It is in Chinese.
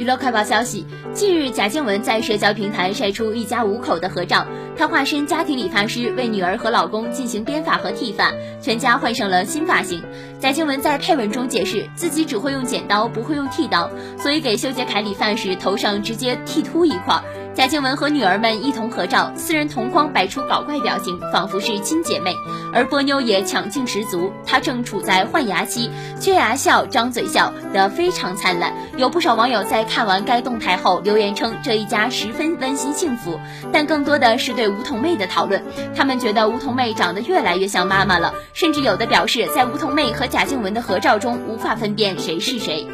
娱乐快报消息，近日贾静雯在社交平台晒出一家五口的合照，她化身家庭理发师，为女儿和老公进行编发和剃发，全家换上了新发型。贾静雯在配文中解释，自己只会用剪刀，不会用剃刀，所以给修杰楷理发时头上直接剃秃一块。贾静雯和女儿们一同合照，四人同框摆出搞怪表情，仿佛是亲姐妹。而波妞也抢镜十足，她正处在换牙期，缺牙笑、张嘴笑得非常灿烂。有不少网友在看完该动态后留言称，这一家十分温馨幸福。但更多的是对梧桐妹的讨论，他们觉得梧桐妹长得越来越像妈妈了，甚至有的表示，在梧桐妹和贾静雯的合照中无法分辨谁是谁。